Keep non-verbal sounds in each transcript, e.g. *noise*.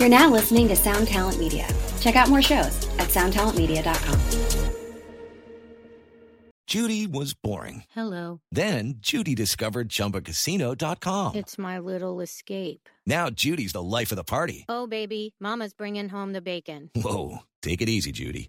You're now listening to Sound Talent Media. Check out more shows at soundtalentmedia.com. Judy was boring. Hello. Then Judy discovered ChumbaCasino.com. It's my little escape. Now Judy's the life of the party. Oh, baby, Mama's bringing home the bacon. Whoa, take it easy, Judy.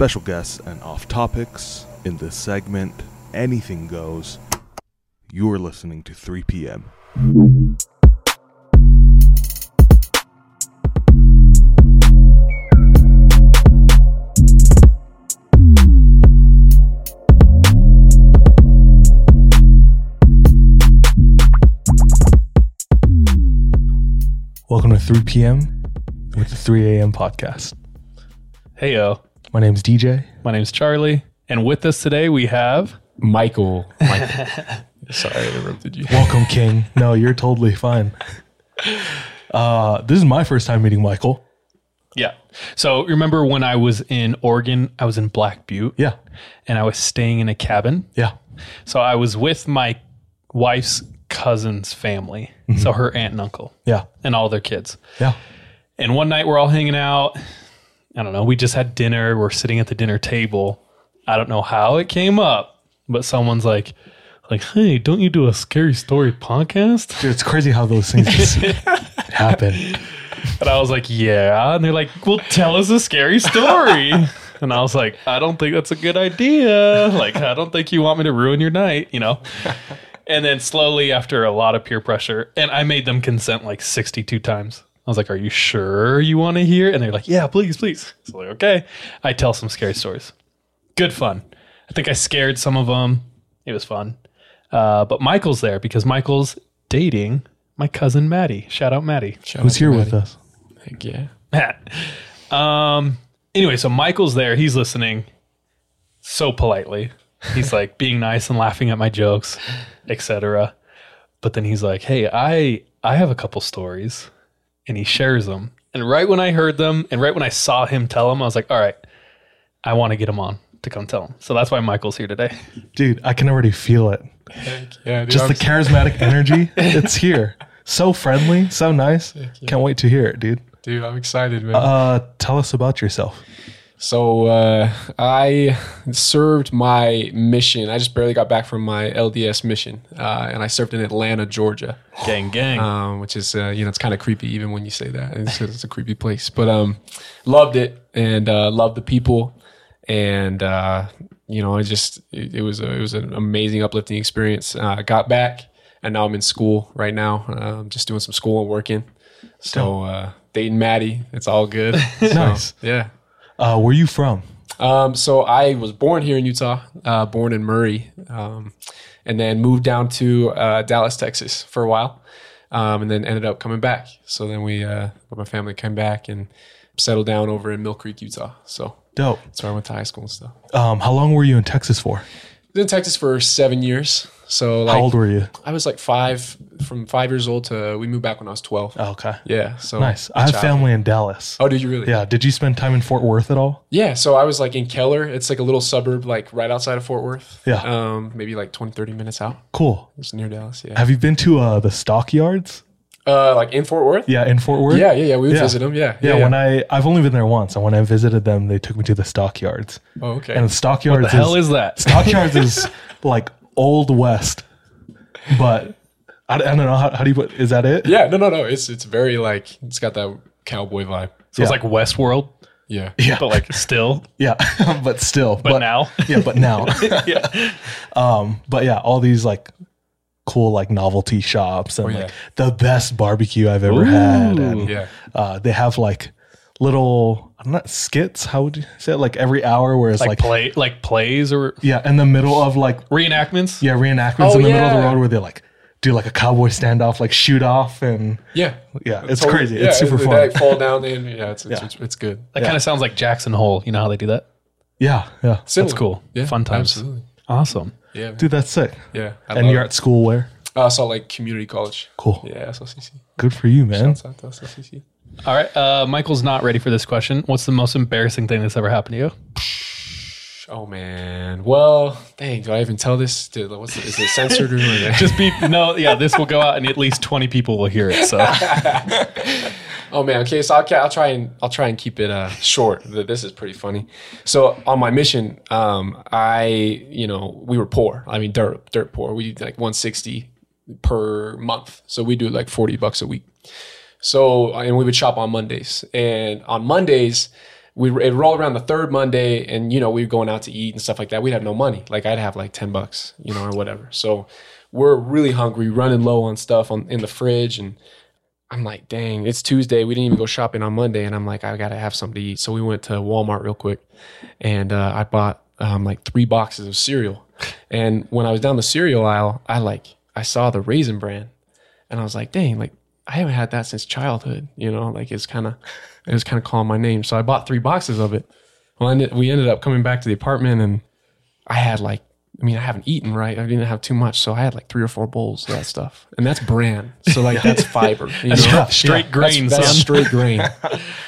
Special guests and off topics in this segment. Anything goes. You are listening to 3 p.m. Welcome to 3 p.m. with the 3 a.m. podcast. Hey yo, My name's DJ. my name's Charlie, and with us today we have Michael. Michael. *laughs* Sorry, I interrupted you. Welcome, King. No, you're totally fine. Uh, this is my first time meeting Michael. yeah. So remember when I was in Oregon? I was in Black Butte, Yeah, and I was staying in a cabin. yeah, So I was with my wife's cousin's family, so her aunt and uncle, yeah, and all their kids. yeah. And one night we're all hanging out. I don't know. We just had dinner. We're sitting at the dinner table. I don't know how it came up, but someone's like, like, hey, don't you do a scary story podcast? Dude, it's crazy how those things just *laughs* happen. And I was like, yeah. And they're like, well, tell us a scary story. *laughs* and I was like, I don't think that's a good idea. Like, I don't think you want me to ruin your night, you know? *laughs* And then slowly, after a lot of peer pressure, and I made them consent like 62 times. I was like, are you sure you want to hear? And they're like, yeah, please, please. So like, okay. I tell some scary stories. Good fun. I think I scared some of them. It was fun. Uh, but Michael's there because Michael's dating my cousin Maddie. Shout out Maddie. Who's here with us? Heck yeah. um. Anyway, so Michael's there. He's listening so politely. He's *laughs* like being nice and laughing at my jokes, etc. But then he's like, "Hey, I I have a couple stories," and he shares them. And right when I heard them, and right when I saw him tell them, I was like, "All right, I want to get him on to come tell him." So that's why Michael's here today. Dude, I can already feel it. Heck yeah. Dude, Just I'm the charismatic *laughs* energy. It's here. So friendly, so nice. Can't wait to hear it, dude. Dude, I'm excited, man. Uh, tell us about yourself. So uh, I served my mission. I just barely got back from my LDS mission, uh, and I served in Atlanta, Georgia, Gang, gang. um, which is uh, you know it's kind of creepy even when you say that. It's, it's a creepy place, but um, loved it and uh, loved the people, and uh, you know I just it, it was a, it was an amazing uplifting experience. Uh, I got back, and now I'm in school right now. Um, just doing some school and working. So uh, dating Maddie, it's all good. *laughs* So, Nice. yeah. Uh, where are you from? Um, so I was born here in Utah, uh, born in Murray, um, and then moved down to uh, Dallas, Texas for a while, um, and then ended up coming back. So then we, uh, my family came back and settled down over in Mill Creek, Utah. So Dope. that's where I went to high school and stuff. Um, how long were you in Texas for? In Texas for seven years. So like, how old were you? I was like five, from five years old to we moved back when I was twelve. Oh, okay. Yeah. So Nice. I have child. family in Dallas. Oh, did you really? Yeah. Did you spend time in Fort Worth at all? Yeah, so I was like in Keller. It's like a little suburb, like right outside of Fort Worth. Yeah. Um, maybe like 20, 30 minutes out. Cool. It's near Dallas. Yeah. Have you been to uh, the stockyards? Uh, like in Fort Worth? Yeah, in Fort Worth. Yeah, yeah, yeah. We would Yeah. visit them. Yeah. Yeah, when I I've only been there once, and when I visited them, they took me to the stockyards. Oh, okay. And the stockyards the hell is that? stockyards is *laughs* like old west, but I, I don't know how, how do you put is that it? yeah, no, no, no. It's it's very like it's got that cowboy vibe. So it's like Westworld, Yeah. Yeah, but like still, *laughs* yeah, *laughs* but still, but, now. yeah, but now, yeah. um, but yeah, all these like cool like novelty shops and Oh, yeah. like the best barbecue I've ever had, and Yeah. uh, they have like little I'm not skits. How would you say it? Like every hour, where it's Like, like, play, like plays or yeah, in the middle of like reenactments. yeah reenactments Oh, in the middle of the road where they like do like a cowboy standoff, like shoot off, and Yeah, yeah, it's Totally- crazy. yeah, it's super fun. Like fall down. And yeah, it's it's, Yeah. it's, it's good. That kind of sounds like Jackson Hole. You know how they do that? yeah, yeah, Similar. cool. Yeah, Fun times. Absolutely. Awesome. Yeah, man. dude, that's sick. yeah. I and you're it. at school where? uh, Salt Lake Community College. Cool. Yeah, SLCC. Good for you, man. Shouts out to SLCC. All right. Uh, Michael's not ready for this question. What's the most embarrassing thing that's ever happened to you? Oh man. Well, dang. Do I even tell this? To, what's it, is it censored or *laughs* like, Just be no. Yeah, this will go out, and at least twenty people will hear it. So *laughs* Oh man. Okay. So I'll, try and I'll try and keep it uh, short. Th- This is pretty funny. So on my mission, um, I you know we were poor. I mean dirt dirt poor. We did like 160 per month. So we do like 40 bucks a week. So and we would shop on Mondays. And on Mondays, we it roll around the third Monday, and you know we were going out to eat and stuff like that. We'd have no money. Like I'd have like 10 bucks, you know, or whatever. So we're really hungry, running low on stuff on in the fridge and. I'm like, dang, it's Tuesday. We didn't even go shopping on Monday. And I'm like, I got to have something to eat. So we went to Walmart real quick and uh, I bought um, like three boxes of cereal. And when I was down the cereal aisle, I like, I saw the Raisin Bran and I was like, dang, like I haven't had that since childhood, you know, like it's kind of, it was kind of calling my name. So I bought three boxes of it. Well, I ended- we ended up coming back to the apartment and I had like, I mean, I haven't eaten, right? I didn't have too much. So I had like three or four bowls of that stuff. And that's bran. So like that's fiber. *laughs* You know? *laughs* straight grain, that's, that's straight grain.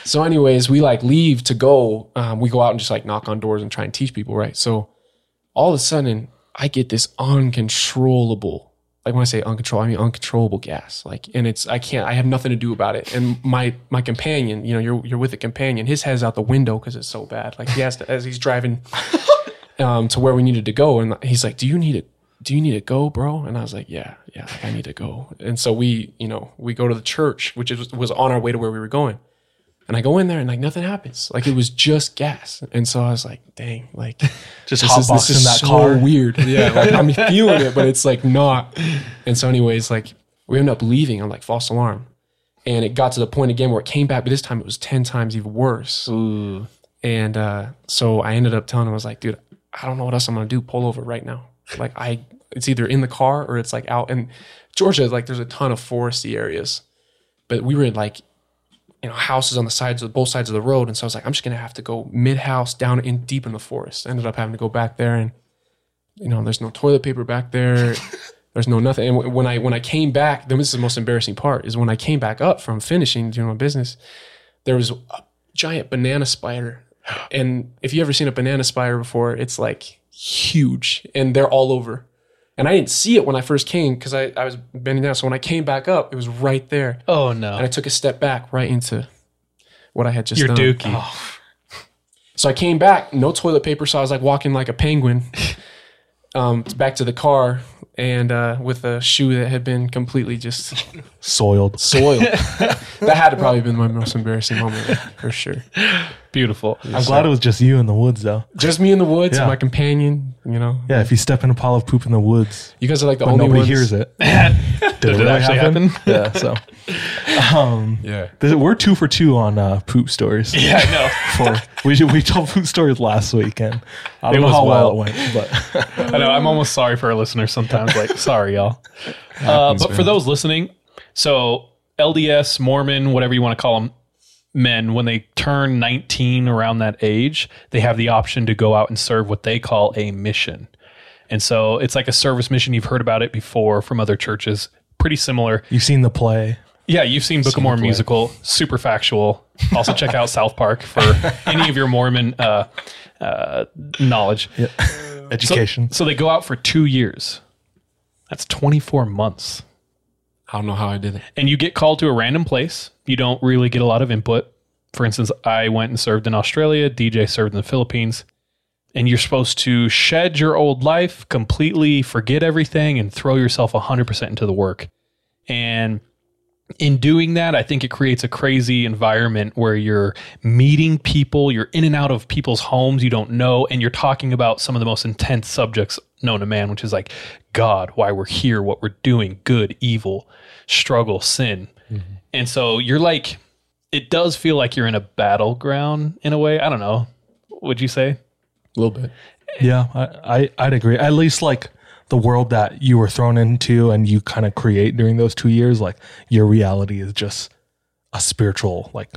so, anyways, we like leave to go. Um, we go out and just like knock on doors and try and teach people, right? So, all of a sudden, I get this uncontrollable. Like when I say uncontrollable, I mean uncontrollable gas. Like, and it's I can't. I have nothing to do about it. And my my companion, you know, you're you're with a companion. His head's out the window because it's so bad. Like he has to as he's driving um, to where we needed to go, and he's like, "Do you need it? Do you need to go, bro?" And I was like, "Yeah, yeah, I need to go." And so we, you know, we go to the church, which is, was on our way to where we were going. And I go in there, and like nothing happens. Like it was just gas. And so I was like, "Dang, like *laughs* Just this is, this is that so car. *laughs* weird." Yeah, like I'm *laughs* feeling it, but it's like not. And so, anyways, like we ended up leaving on like false alarm, and it got to the point again where it came back, but this time it was ten times even worse. Ooh. And uh, so I ended up telling him, I was like, dude, I don't know what else I'm gonna do. Pull over right now. Like I, it's either in the car or it's like out. And Georgia, like, there's a ton of foresty areas, but we were in like, you know, houses on the sides of both sides of the road. And so I was like, I'm just gonna have to go mid house down in deep in the forest. ended up having to go back there, and you know, there's no toilet paper back there. *laughs* There's no nothing. And w- when I when I came back, then this is the most embarrassing part is when I came back up from finishing doing my business, there was a giant banana spider. And if you ever seen a banana spider before, it's like huge and they're all over. And I didn't see it when I first came because I, I was bending down. So when I came back up, it was right there. oh no, And I took a step back right into what I had just you're done. dookie. So I came back, no toilet paper. So I was like walking like a penguin *laughs* um, back to the car and uh, with a shoe that had been completely just Soiled. soiled. *laughs* that had to probably been my most embarrassing moment for sure. Beautiful. I'm glad it was just you in the woods, though. Just me in the woods Yeah. and my companion, you know. Yeah, if you step in a pile of poop in the woods, You guys are like the but only nobody ones. hears it. *laughs* Did it actually happen? Yeah. So, *laughs* um, Yeah. this- we're two for two on uh, poop stories. *laughs* Yeah, I know. For we we told poop stories last week, and I don't It know was how well well. it went, but I know. I'm almost sorry for our listeners sometimes. Like, sorry, y'all. Uh, but for those listening, so LDS, Mormon, whatever you want to call them, men, when they turn 19 around that age, they have the option to go out and serve what they call a mission. And so it's like a service mission. You've heard about it before from other churches. Pretty similar. you've seen the play. Yeah, you've seen Book of Mormon musical, super factual. Also, check out South Park for *laughs* any of your Mormon uh, uh, knowledge. Education. So they go out for two years. That's 24 months. I don't know how I did it. And you get called to a random place. You don't really get a lot of input. For instance, I went and served in Australia, DJ served in the Philippines. And you're supposed to shed your old life, completely forget everything, and throw yourself 100% into the work. And in doing that, I think it creates a crazy environment where you're meeting people, you're in and out of people's homes you don't know, and you're talking about some of the most intense subjects known to man, which is like God, why we're here, what we're doing, good, evil, struggle, sin. And so you're like, it does feel like you're in a battleground in a way. I don't know. Would you say? A little bit. Yeah, I, I I'd agree. At least like the world that you were thrown into and you kind of create during those two years, like your reality is just a spiritual like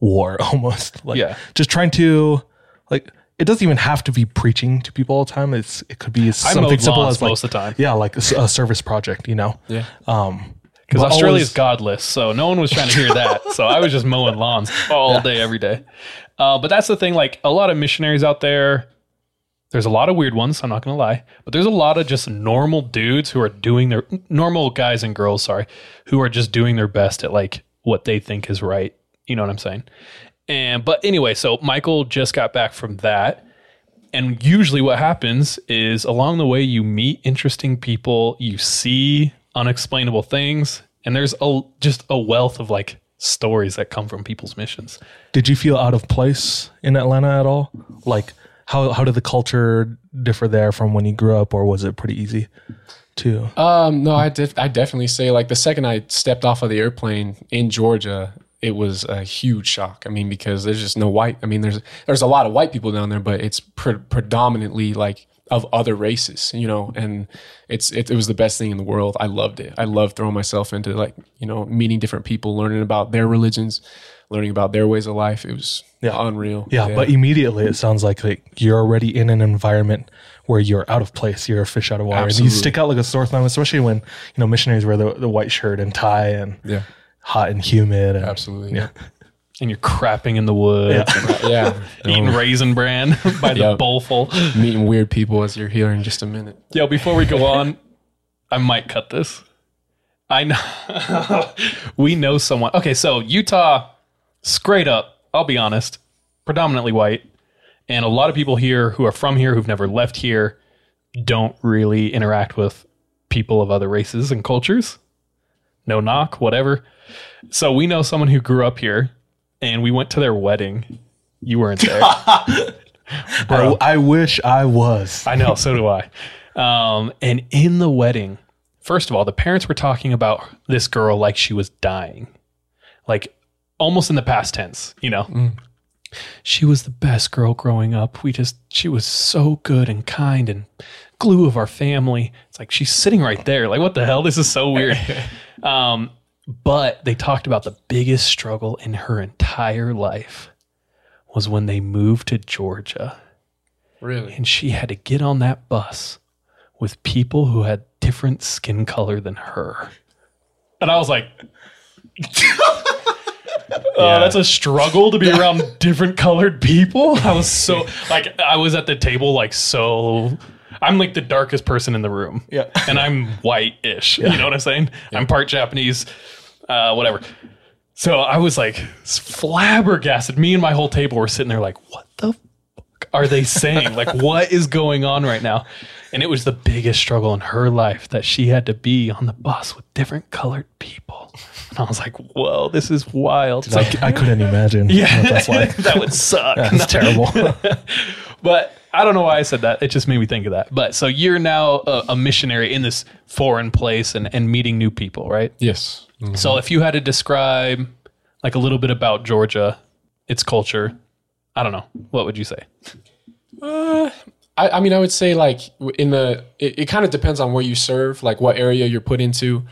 war *laughs* almost. Like Yeah. just trying to like it doesn't even have to be preaching to people all the time. It's it could be I something mowed simple lawns as like most of the time. yeah, like a service project, you know. Yeah. Um, because Australia always- is godless, so no one was trying to hear that. so I was just mowing lawns all day, every day. Uh, but that's the thing. Like a lot of missionaries out there, there's a lot of weird ones. I'm not gonna lie, but there's a lot of just normal dudes who are doing their normal guys and girls, sorry, who are just doing their best at like what they think is right. You know what I'm saying? And but anyway, so Michael just got back from that. And usually what happens is along the way you meet interesting people, you see unexplainable things, and there's a just a wealth of like stories that come from people's missions. Did you feel out of place in Atlanta at all? Like how how did the culture differ there from when you grew up, or was it pretty easy to? Um, no, I def- I definitely say like the second I stepped off of the airplane in Georgia, it was a huge shock. I mean, because there's just no white. I mean, there's there's a lot of white people down there, but it's pre- predominantly like of other races, you know. And it's it, it was the best thing in the world. I loved it. I loved throwing myself into like you know meeting different people, learning about their religions, learning about their ways of life. It was Yeah. unreal. Yeah, but immediately it sounds like like you're already in an environment where you're out of place. You're a fish out of water, and you stick out like a sore thumb. Especially when you know missionaries wear the, the white shirt and tie and yeah, hot and humid. And, absolutely. Yeah. And you're crapping in the woods, yeah. *laughs* eating raisin bran *laughs* by the Yep. bowlful. Meeting weird people as you're here in just a minute. Yo, before we go on, I might cut this. I know *laughs* we know someone. Okay, so Utah, straight up, I'll be honest, predominantly white. And a lot of people here who are from here who've never left here don't really interact with people of other races and cultures. No knock, whatever. So we know someone who grew up here and we went to their wedding. You weren't there. *laughs* I, I wish I was. I know, so do I. Um, and in the wedding, first of all, the parents were talking about this girl like she was dying, like almost in the past tense, you know. She was the best girl growing up. We just, she was so good and kind and glue of our family. It's like she's sitting right there. Like, what the hell? This is so weird. *laughs* um, but they talked about the biggest struggle in her entire life was when they moved to Georgia Really? and she had to get on that bus with people who had different skin color than her. And I was like, *laughs* "Oh, that's a struggle to be *laughs* around different colored people." I was so like I was at the table like so I'm like the darkest person in the room. Yeah. *laughs* And I'm white-ish. You know what I'm saying? I'm part Japanese, uh, whatever. So I was like flabbergasted. Me and my whole table were sitting there like, what the fuck are they saying? like, *laughs* what is going on right now? And it was the biggest struggle in her life that she had to be on the bus with different colored people. And I was like, whoa, this is wild. So, I, I couldn't imagine. *laughs* yeah, what that's like. that would suck. That's terrible. But I don't know why I said that. It just made me think of that. But so you're now a, a missionary in this foreign place and, and meeting new people, right? Yes. So if you had to describe like a little bit about Georgia, its culture, I don't know, what would you say? I, I mean, I would say like in the, it, it kind of depends on where you serve, like what area you're put into.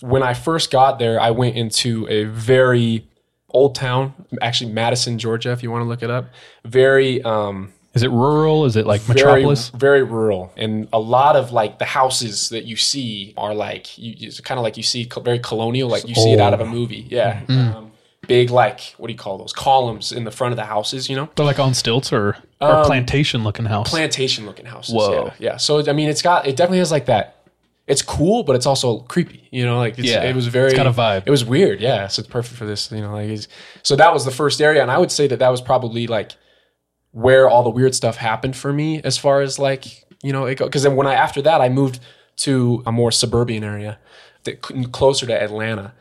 When I first got there, I went into a very old town, actually Madison, Georgia, if you want to look it up. Very, um, Is it rural? Is it like very, metropolis? very rural, and a lot of like the houses that you see are like you, it's kind of like you see very colonial, like you see it out of a oh. movie. Yeah, mm. Mm. um, big like what do you call those columns in the front of the houses? You know, They're like on stilts or, or um, plantation looking house. plantation looking houses. Whoa. Yeah, yeah. So I mean, it's got it definitely has like that. It's cool, but it's also creepy. You know, like it's, Yeah, it was very it's got a vibe. It was weird. Yeah, so it's perfect for this. You know, like so that was the first area, and I would say that that was probably like where all the weird stuff happened for me, as far as like you know, it because then when I after that I moved to a more suburban area, that closer to Atlanta,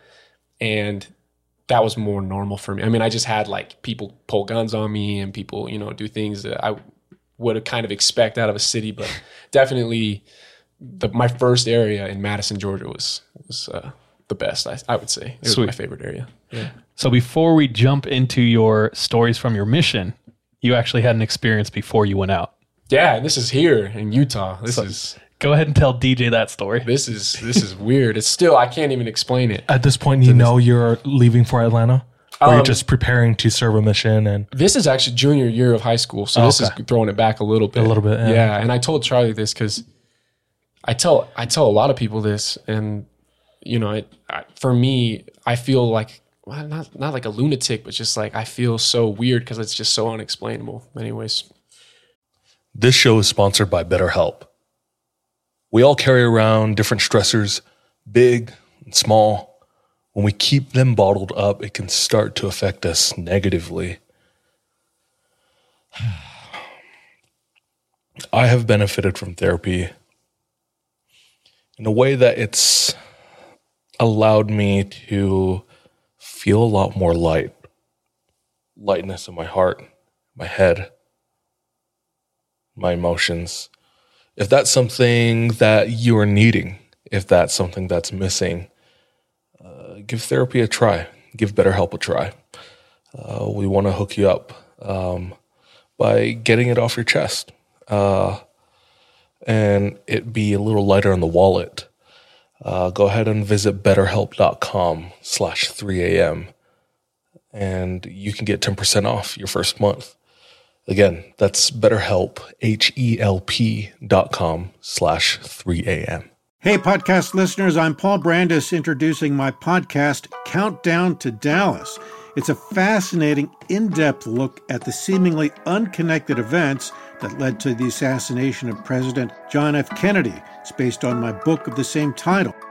and that was more normal for me. I mean, I just had like people pull guns on me and people, you know, do things that I would kind of expect out of a city, but *laughs* definitely the my first area in Madison, Georgia was was uh, the best. I, I would say it was Sweet. my favorite area. So before we jump into your stories from your mission, you actually had an experience before you went out. Yeah, and this is here in Utah. This is Go ahead and tell DJ that story. This is this is weird. It's still I can't even explain it. At this point, you know you're leaving for Atlanta, or Um, you're just preparing to serve a mission. And This is actually junior year of high school, so this is throwing it back a little bit. A little bit, yeah. yeah. And I told Charlie this because I tell I tell a lot of people this, and you know, it, I, for me, I feel like well, not not like a lunatic, but just like I feel so weird because it's just so unexplainable. Anyways, This show is sponsored by BetterHelp. We all carry around different stressors, big and small. When we keep them bottled up, it can start to affect us negatively. *sighs* I have benefited from therapy in a way that it's allowed me to feel a lot more light, lightness in my heart, my head my emotions. If that's something that you are needing, if that's something that's missing, uh, give therapy a try. Give BetterHelp a try. Uh, we want to hook you up um, by getting it off your chest uh, and it be a little lighter on the wallet. Uh, go ahead and visit betterhelp.com slash 3am and you can get 10% off your first month. Again, that's BetterHelp, H-E-L-P dot com slash 3am. Hey, podcast listeners, I'm Paul Brandus introducing my podcast, Countdown to Dallas. It's a fascinating, in depth look at the seemingly unconnected events that led to the assassination of President John F. Kennedy. It's based on my book of the same title.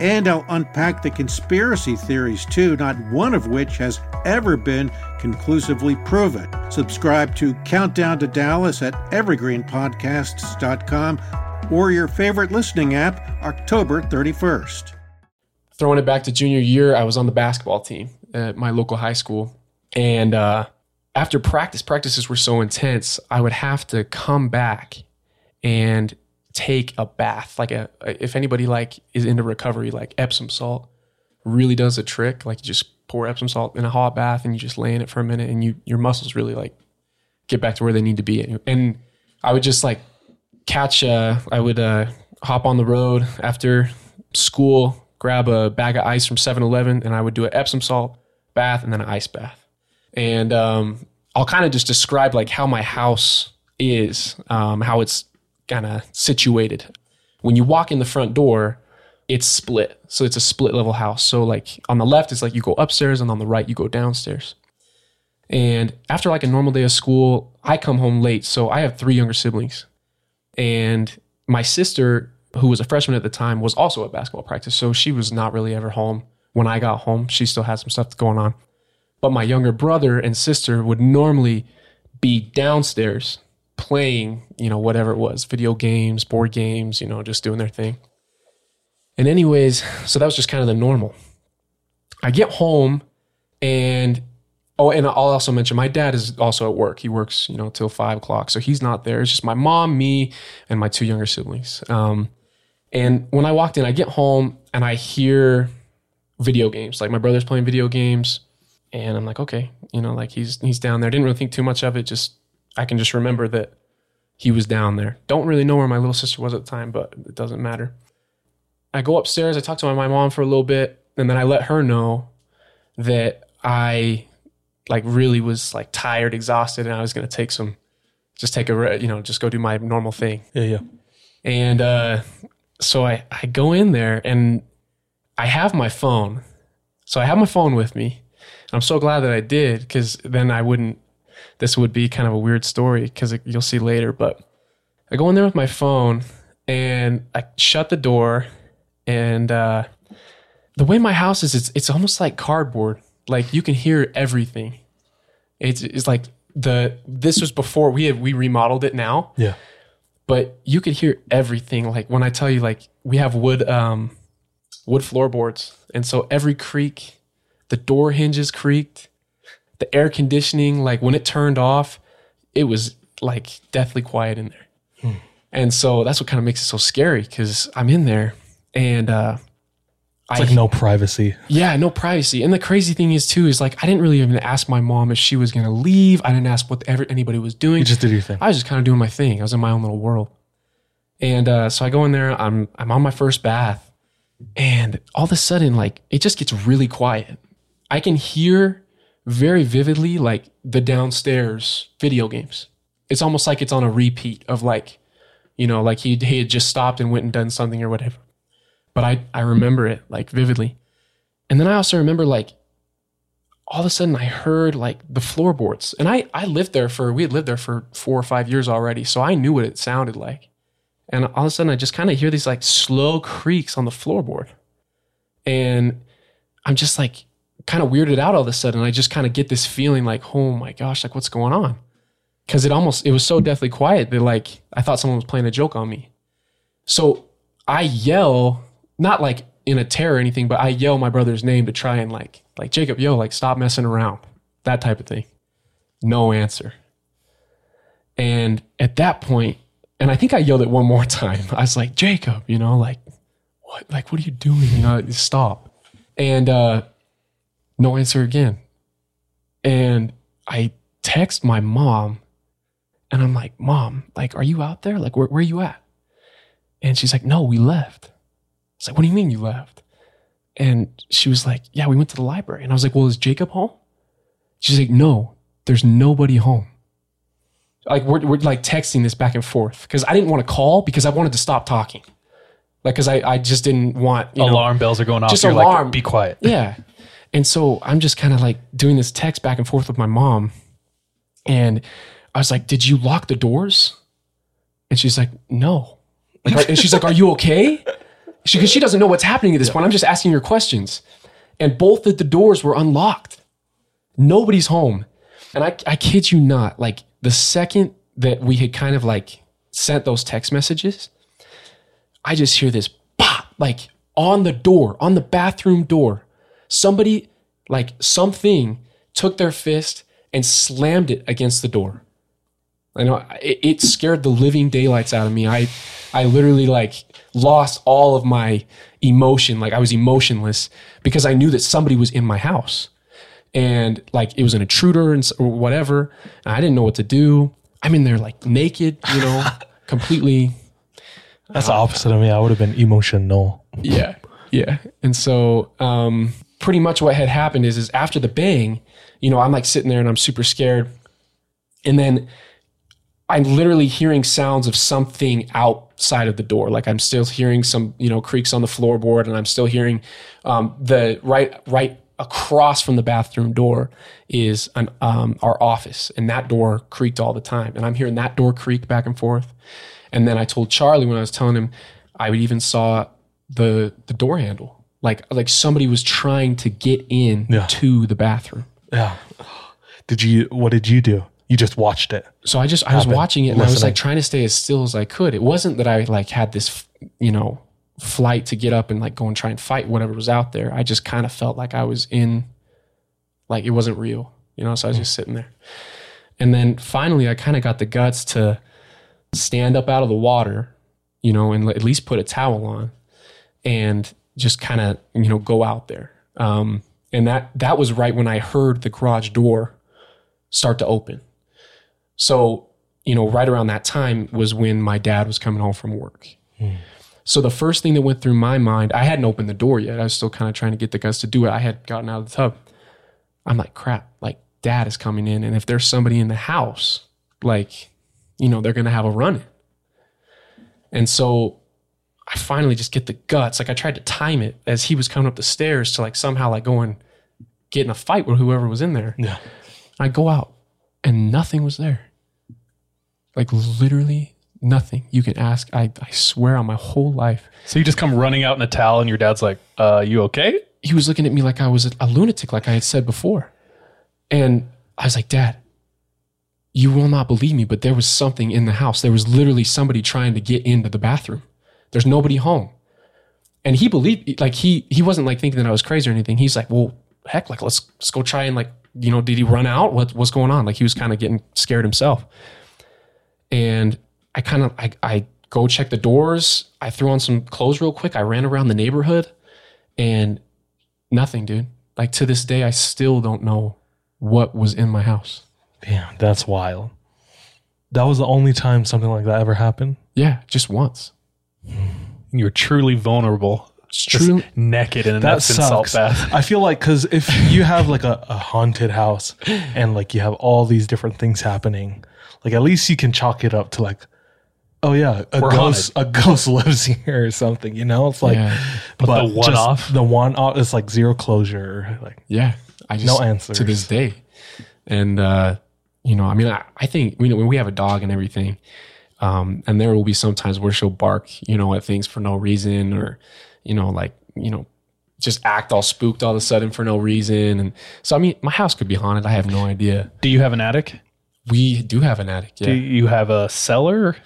and I'll unpack the conspiracy theories too, not one of which has ever been conclusively proven. Subscribe to Countdown to Dallas at evergreenpodcasts.com or your favorite listening app, October 31st. throwing it back to junior year, I was on the basketball team at my local high school. And uh, after practice, practices were so intense, I would have to come back and take a bath. Like a, if anybody like is into recovery, like Epsom salt really does a trick. Like you just pour Epsom salt in a hot bath and you just lay in it for a minute, and you your muscles really like get back to where they need to be. And I would just like catch uh I would uh hop on the road after school, grab a bag of ice from 7-Eleven and I would do an Epsom salt bath and then an ice bath. And um I'll kind of just describe like how my house is, um, how it's kind of situated. When you walk in the front door, it's split. So it's a split level house. So like on the left it's like you go upstairs and on the right you go downstairs. And after like a normal day of school, I come home late. So I have three younger siblings. And my sister, who was a freshman at the time, was also at basketball practice. So she was not really ever home. When I got home, she still had some stuff going on. But my younger brother and sister would normally be downstairs playing, you know, whatever it was video games, board games, you know, just doing their thing. And, anyways, so that was just kind of the normal. I get home and Oh, and I'll also mention my dad is also at work. He works, you know, till five o'clock, so he's not there. It's just my mom, me, and my two younger siblings. Um, and when I walked in, I get home and I hear video games. Like my brother's playing video games, and I'm like, okay, you know, like he's he's down there. Didn't really think too much of it. Just I can just remember that he was down there. Don't really know where my little sister was at the time, but it doesn't matter. I go upstairs. I talk to my mom for a little bit, and then I let her know that I like really was like tired, exhausted, and I was gonna take some, just take a, you know, just go do my normal thing. yeah, yeah. And uh, so I I go in there and I have my phone, so I have my phone with me. I'm so glad that I did because then I wouldn't. This would be kind of a weird story because you'll see later. But I go in there with my phone and I shut the door, and uh, the way my house is, it's it's almost like cardboard. Like you can hear everything. It's it's like the this was before we had we remodeled it now, Yeah. but you could hear everything. Like when I tell you, like we have wood um wood floorboards. And so every creak, the door hinges creaked, the air conditioning, like when it turned off, it was like deathly quiet in there. And so that's what kind of makes it so scary because I'm in there and uh, It's like no privacy. yeah, no privacy. And the crazy thing is too is like I didn't really even ask my mom if she was gonna leave. I didn't ask what ever anybody was doing. You just did your thing. I was just kind of doing my thing. I was in my own little world. And uh, so I go in there. I'm I'm on my first bath, and all of a sudden, like it just gets really quiet. I can hear very vividly like the downstairs video games. It's almost like it's on a repeat of like, you know, like he he had just stopped and went and done something or whatever. But I I remember it like vividly. And then I also remember like all of a sudden I heard like the floorboards. And I I lived there for we had lived there for 4 or 5 years already, so I knew what it sounded like. And all of a sudden I just kind of hear these like slow creaks on the floorboard. And I'm just like kind of weirded out all of a sudden. I just kind of get this feeling like, "Oh my gosh, like what's going on?" Cuz it almost it was so deathly quiet that like I thought someone was playing a joke on me. So I yell, not like in a terror or anything, but I yell my brother's name to try and like, like Jacob, yo, like stop messing around, that type of thing. No answer. And at that point, and I think I yelled it one more *laughs* time. I was like, Jacob, you know, like, what, like, what are you doing? You know, stop. And uh, no answer again. And I text my mom, and I'm like, Mom, like, are you out there? Like, where, where are you at? And she's like, No, we left. It's like, what do you mean you left? And she was like, yeah, we went to the library. And I was like, well, is Jacob home? She's like, no, there's nobody home. Like we're, we're like texting this back and forth because I didn't want to call because I wanted to stop talking. Like, cause I, I just didn't want, you know, Alarm bells are going off. just You're alarm. like, be quiet. yeah. *laughs* And so I'm just kind of like doing this text back and forth with my mom. And I was like, Did you lock the doors? And she's like, No. Like, and she's like, Are you okay? Because she doesn't know what's happening at this point. I'm just asking her questions. And both of the doors were unlocked. Nobody's home. And I, I kid you not, like the second that we had kind of like sent those text messages, I just hear this pop, like on the door, on the bathroom door. Somebody, like something, took their fist and slammed it against the door. I know it, it scared the living daylights out of me. I, I literally like lost all of my emotion. Like I was emotionless because I knew that somebody was in my house, and like it was an intruder and or whatever. And I didn't know what to do. I'm in there like naked, you know, *laughs* completely That's the opposite of me. I would have been emotional. yeah yeah and so um pretty much what had happened is is after the bang you know i'm like sitting there and i'm super scared. And then i'm literally hearing sounds of something outside of the door. Like i'm still hearing some you know creaks on the floorboard and i'm still hearing um the right right across from the bathroom door is an um our office. And that door creaked all the time. And i'm hearing that door creak back and forth. And then I told Charlie when I was telling him, I even saw the the door handle, like like somebody was trying to get in Yeah. to the bathroom. Yeah. Did you? What did you do? You just watched it. So I just I was watching it and I was like trying to stay as still as I could. It wasn't that I like had this you know flight to get up and like go and try and fight whatever was out there. I just kind of felt like I was in like it wasn't real, you know. So I was hmm. just sitting there, and then finally I kind of got the guts to stand up out of the water, you know, and at least put a towel on and just kind of, you know, go out there. Um, and that, that was right when I heard the garage door start to open. So, you know, right around that time was when my dad was coming home from work. So the first thing that went through my mind, I hadn't opened the door yet. I was still kind of trying to get the guts to do it. I had gotten out of the tub. I'm like, crap, like dad is coming in. And if there's somebody in the house, like, you know, they're going to have a run in. And so I finally just get the guts. Like I tried to time it as he was coming up the stairs to like somehow like go and get in a fight with whoever was in there. Yeah. I go out and nothing was there. Like literally nothing. You can ask. I, I swear on my whole life. So you just come running out in a towel, and your dad's like, "Uh, you okay?" He was looking at me like I was a, a lunatic, like I had said before. And I was like, Dad, you will not believe me, but there was something in the house. There was literally somebody trying to get into the bathroom. There's nobody home. and he believed like he he wasn't like thinking that I was crazy or anything. He's like, well, heck, like let's let's go try and like you know, did he run out? What what's going on? Like he was kind of getting scared himself. And I kind of I I go check the doors. I threw on some clothes real quick. I ran around the neighborhood, and nothing, dude. Like to this day, I still don't know what was in my house. Damn, that's wild. That was the only time something like that ever happened. Yeah, just once. You're truly vulnerable. It's true. naked in an That Epsom salt bath. I feel like because if you have like a, a haunted house and like you have all these different things happening, like at least you can chalk it up to like, oh yeah, a We're ghost, a ghost *laughs* lives here or something. You know, it's like, Yeah. but, the one-off? the one off is like zero closure. Like, Yeah, I just to this day. And uh, you know, I mean, I, I think you know when we have a dog and everything, um, and there will be sometimes where she'll bark, you know, at things for no reason, or you know, like you know, just act all spooked all of a sudden for no reason. And so, I mean, my house could be haunted. I have no idea. Do you have an attic? We do have an attic, yeah. Do you have a cellar?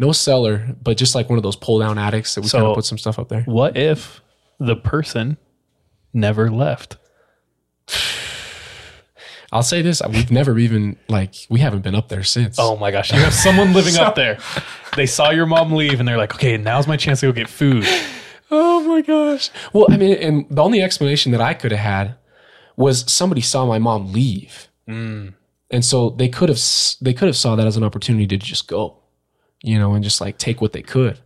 no cellar, but just like one of those pull down attics that we So- kind of put some stuff up there. What if the person never left? *sighs* *laughs* I'll say this: we've never even like we haven't been up there since. Oh my gosh, you *laughs* have someone living up *laughs* there. They saw your mom leave and they're like, okay, now's my chance to go get food. *laughs* Oh my gosh. Well, I mean, and the only explanation that I could have had was somebody saw my mom leave, mm. and so they could have they could have saw that as an opportunity to just go, you know, and just like take what they could.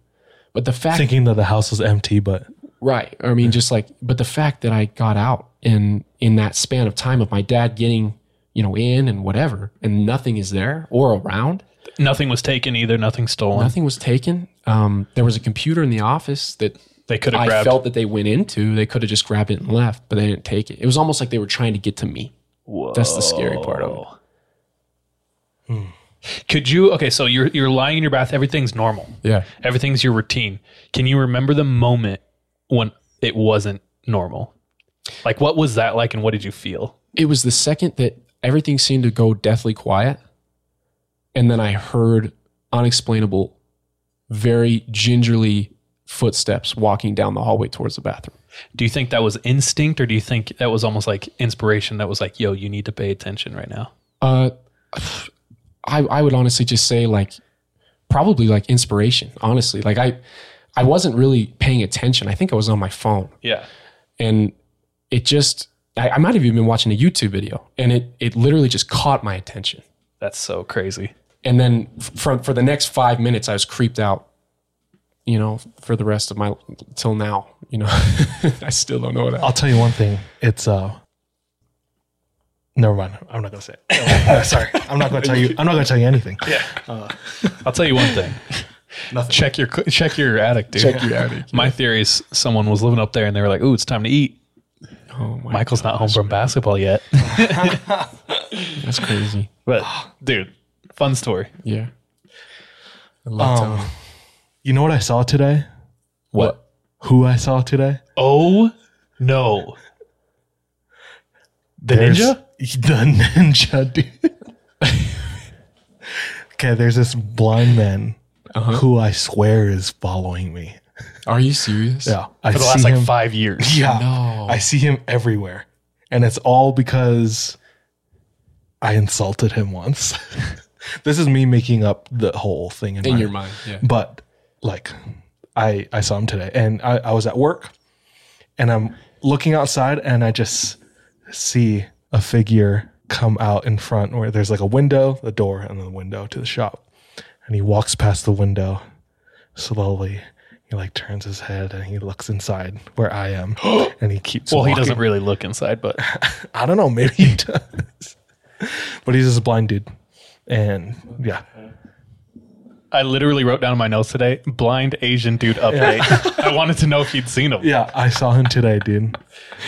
But the fact, thinking that the house was empty, but right? I mean, just like, but the fact that I got out in in that span of time of my dad getting, you know, in and whatever, and nothing is there or around. Nothing was taken either, nothing stolen. Nothing was taken. Um, there was a computer in the office that They could have I grabbed. felt that they went into. They could have just grabbed it and left, but they didn't take it. It was almost like they were trying to get to me. Whoa. That's the scary part of it. Could you? Okay, so you're you're lying in your bath. Everything's normal. Yeah. Everything's your routine. Can you remember the moment when it wasn't normal? Like, what was that like, and what did you feel? It was the second that everything seemed to go deathly quiet, and then I heard unexplainable, very gingerly footsteps walking down the hallway towards the bathroom. Do you think that was instinct, or do you think that was almost like inspiration? That was like, yo, you need to pay attention right now. Uh, I I would honestly just say like probably like inspiration. Honestly, like I I wasn't really paying attention. I think I was on my phone. Yeah. and it just I, I might have even been watching a YouTube video and it it literally just caught my attention. That's so crazy. And then f- from for the next five minutes I was creeped out, you know, for the rest of my till now. You know. *laughs* I still don't know that. I'll tell you one thing. It's uh never mind. I'm not gonna say it. Uh, *laughs* sorry. I'm not gonna tell you I'm not gonna tell you anything. Yeah. I'll tell you one thing. *laughs* Check your check your attic, dude. Check your attic, My theory is someone was living up there, and they were like, "Ooh, it's time to eat." oh my Michael's not home from basketball yet, *laughs* that's crazy. but dude, fun story. Yeah. Um. You know what I saw today? What? Who I saw today? Oh no! The There's- ninja? *laughs* The ninja, dude. *laughs* okay, there's this blind man Uh-huh. who I swear is following me. Are you serious? Yeah. I For the see last like him. five years. Yeah. No. I see him everywhere. And it's all because I insulted him once. *laughs* this is me making up the whole thing in, In my- your mind. Yeah. But like I I saw him today and I, I was at work and I'm looking outside and I just see a figure come out in front where there's like a window, the door, and the window to the shop. And he walks past the window slowly. He like turns his head and he looks inside where I am. *gasps* and he keeps Well, he doesn't really look inside, but *laughs* I don't know, maybe he does. *laughs* but he's just a blind dude. And yeah. I literally wrote down in my notes today: blind Asian dude update. *laughs* I wanted to know if you'd seen him. Yeah, I saw him today, dude.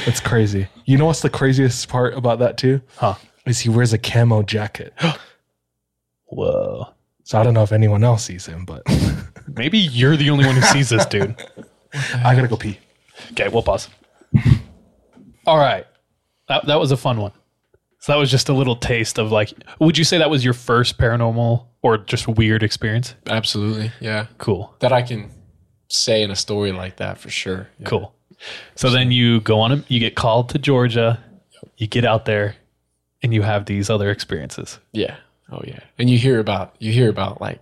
It's crazy. You know what's the craziest part about that too? Huh? Is he wears a camo jacket. *gasps* Whoa. So I don't know if anyone else sees him, but *laughs* Maybe you're the only one who sees this dude. *laughs* I gotta go pee. Okay, we'll pause. All right. That, that was a fun one. So that was just a little taste of like, would you say that was your first paranormal or just weird experience? Absolutely. Yeah. Cool. That I can say in a story like that for sure. Yeah. Cool. So then you go on, a, you get called to Georgia, you get out there, and you have these other experiences. Yeah. Oh yeah. And you hear about you hear about like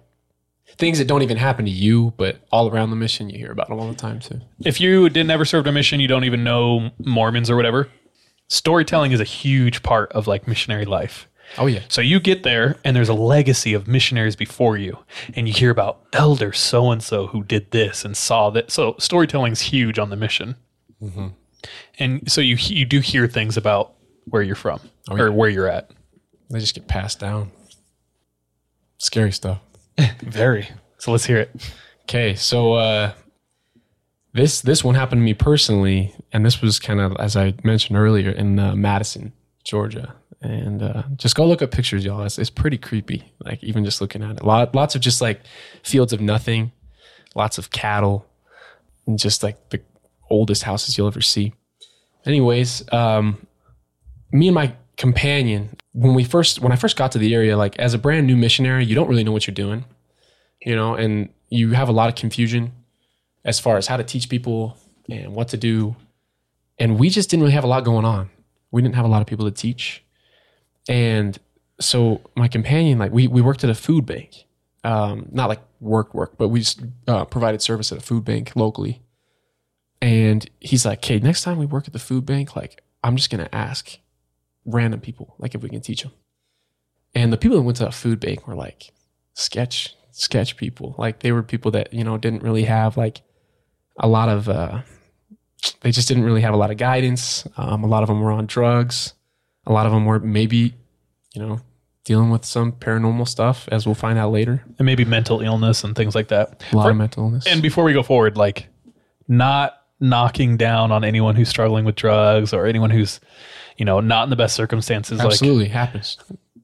things that don't even happen to you, but all around the mission you hear about them all the time too. If you did never served a mission, you don't even know Mormons or whatever. Storytelling is a huge part of like missionary life. Oh yeah. So you get there, and there's a legacy of missionaries before you, and you hear about elder so and so who did this and saw that. So storytelling's huge on the mission, mm-hmm. and so you you do hear things about where you're from Oh, or where you're at. They just get passed down. Scary stuff. *laughs* Very. So let's hear it. Okay, so uh, this this one happened to me personally, and this was kind of as I mentioned earlier in uh, Madison, Georgia, and uh, just go look up pictures, y'all. It's, it's pretty creepy. Like even just looking at it, lot lots of just like fields of nothing, lots of cattle, and just like the oldest houses you'll ever see. Anyways, um, me and my companion when we first when I first got to the area, like as a brand new missionary, you don't really know what you're doing you know, and you have a lot of confusion as far as how to teach people and what to do. And we just didn't really have a lot going on. We didn't have a lot of people to teach. And so my companion, like we, we worked at a food bank, um, not like work work, but we just uh, provided service at a food bank locally. And he's like, okay, next time we work at the food bank, like I'm just going to ask random people, like if we can teach them. And the people that went to that food bank were like sketch, sketch people. Like they were people that, you know, didn't really have like a lot of, uh, they just didn't really have a lot of guidance. Um, a lot of them were on drugs. A lot of them were maybe, you know, dealing with some paranormal stuff, as we'll find out later. And maybe mental illness and things like that. A lot For- of mental illness. And before we go forward, like not knocking down on anyone who's struggling with drugs or anyone who's, you know, not in the best circumstances. Like Absolutely happens.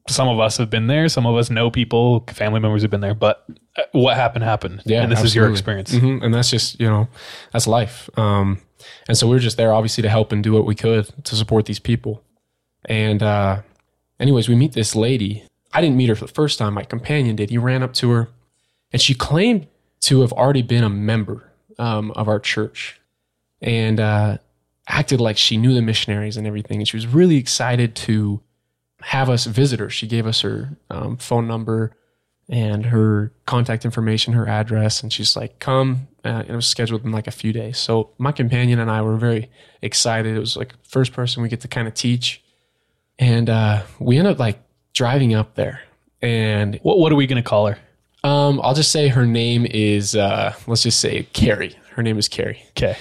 some of us have been there, some of us know people, family members who've been there, but uh, what happened happened. Yeah, and this is your absolutely. experience. Mhm. and that's just you know that's life. Um, and so we were just there, obviously, to help and do what we could to support these people. And uh, anyways, we meet this lady. I didn't meet her for the first time. My companion did. He ran up to her, and she claimed to have already been a member um, of our church, and uh, acted like she knew the missionaries and everything. And she was really excited to have us visit her. She gave us her um, phone number and her contact information, her address, and she's like, "Come." Uh, it was scheduled in like a few days. So my companion and I were very excited. It was like first person we get to kind of teach, and uh, we end up like driving up there. And What what are we gonna call her? um, I'll just say her name is uh, let's just say Carrie. Her name is Carrie. Okay.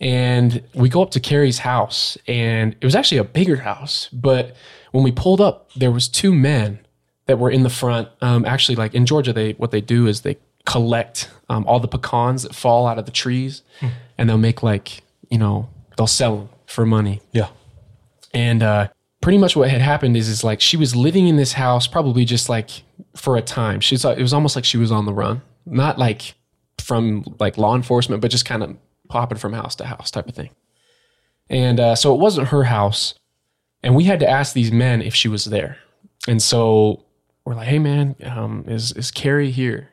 And we go up to Carrie's house, and it was actually a bigger house. But when we pulled up, there was two men that were in the front. Um, actually, like in Georgia, they what they do is they collect um, all the pecans that fall out of the trees, and they'll make like you know they'll sell them for money. Yeah. And uh, pretty much what had happened is, is like she was living in this house probably just like for a time. She's it was almost like she was on the run, not like from like law enforcement, but just kind of popping from house to house type of thing. And uh, so it wasn't her house, and we had to ask these men if she was there. And so we're like, "Hey, man, um, is is Carrie here?"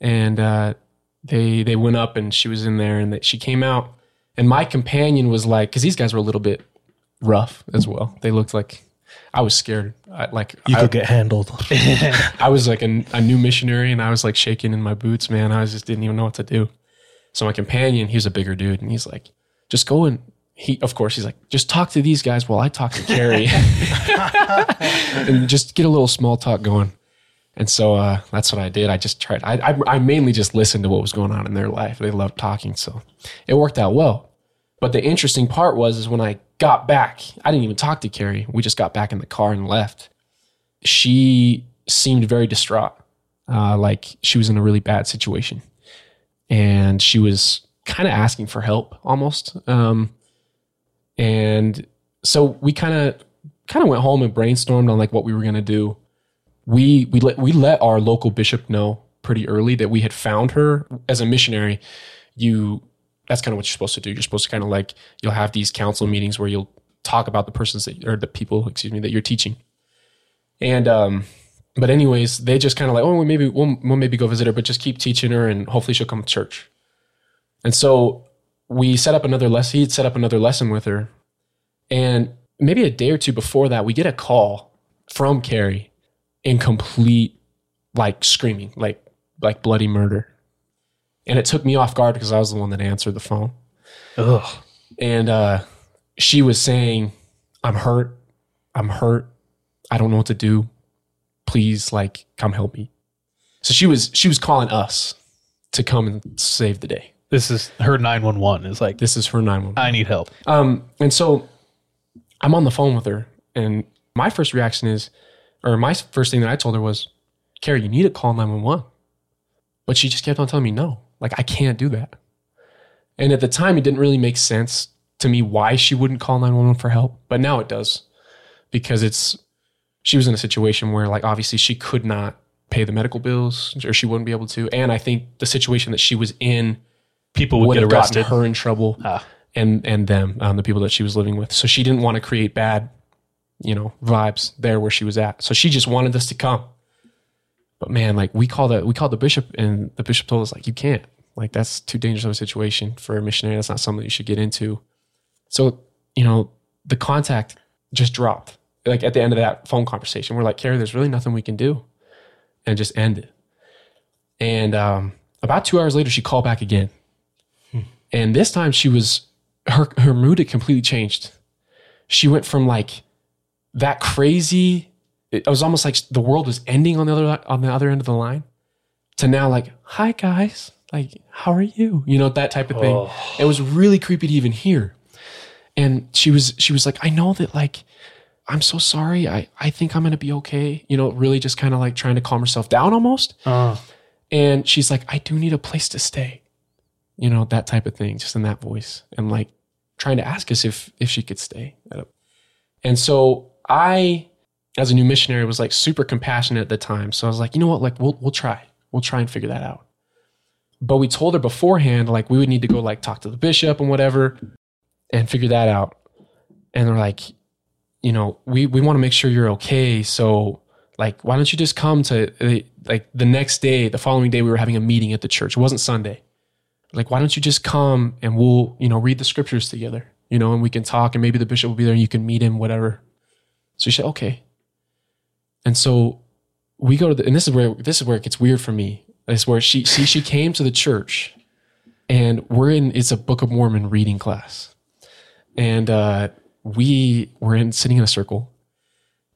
And uh, they they went up, and she was in there, and that she came out. And my companion was like, because these guys were a little bit rough as well. They looked like I was scared. I, like You I, could get handled. *laughs* I was like a, a new missionary, and I was like shaking in my boots, man. I was just didn't even know what to do. So my companion, he was a bigger dude, and he's like, just go and he, of course, he's like, just talk to these guys while I talk to Carrie, *laughs* and just get a little small talk going. And so uh, that's what I did. I just tried. I, I I mainly just listened to what was going on in their life. They loved talking, so it worked out well. But the interesting part was is when I got back, I didn't even talk to Carrie. We just got back in the car and left. She seemed very distraught, uh, like she was in a really bad situation, and she was kind of asking for help almost. Um, and so we kind of kind of went home and brainstormed on like what we were gonna do. We we let we let our local bishop know pretty early that we had found her as a missionary. You that's kind of what you're supposed to do. You're supposed to kind of like you'll have these council meetings where you'll talk about the persons that or the people, excuse me, that you're teaching. And um, but anyways, they just kind of like, oh, well, maybe we'll, we'll maybe go visit her, but just keep teaching her, and hopefully she'll come to church. And so we set up another lesson. He'd set up another lesson with her. And maybe a day or two before that, we get a call from Carrie in complete like screaming, like like bloody murder. And it took me off guard because I was the one that answered the phone. Ugh. And uh, she was saying, I'm hurt. I'm hurt. I don't know what to do. Please, like, come help me. So she was she was calling us to come and save the day. This is her 911 is like, This is her 911. I need help. Um, and so I'm on the phone with her, and my first reaction is, or my first thing that I told her was, Carrie, you need to call 911. But she just kept on telling me, no, like I can't do that. And at the time, it didn't really make sense to me why she wouldn't call 911 for help. But now it does because it's, she was in a situation where, like, obviously she could not pay the medical bills or she wouldn't be able to. And I think the situation that she was in People would would get have arrested. gotten her in trouble Ah. and and them um, the people that she was living with. So she didn't want to create bad you know vibes there where she was at. So she just wanted us to come. But man like we called the we called the bishop and the bishop told us like you can't. Like that's too dangerous of a situation for a missionary. That's not something you should get into. So you know the contact just dropped like at the end of that phone conversation we're like carrie there's really nothing we can do. And just end it. And um, about two hours later she called back again. And this time she was her her mood had completely changed. She went from like that crazy it was almost like the world was ending on the other on the other end of the line to now like hi guys. Like how are you? You know that type of thing. It was really creepy to even hear. And she was she was like i know that like i'm so sorry i i think i'm gonna be okay you know really just kind of like trying to calm herself down almost Uh, and she's like, I do need a place to stay. You know, that type of thing, just in that voice. And like trying to ask us if if she could stay. And so I, as a new missionary, was like super compassionate at the time. So I was like, you know what, like we'll we'll try. We'll try and figure that out. But we told her beforehand, like we would need to go like talk to the bishop and whatever and figure that out. And they're like, you know, we we want to make sure you're okay. So like why don't you just come to uh, like the next day the following day we were having a meeting at the church. It wasn't sunday. Like why don't you just come and we'll you know read the scriptures together you know and we can talk and maybe the bishop will be there and you can meet him whatever. So she said okay. And so we go to the and this is where this is where it gets weird for me. Is where she see she came to the church and we're in it's a book of mormon reading class. And uh we were in sitting in a circle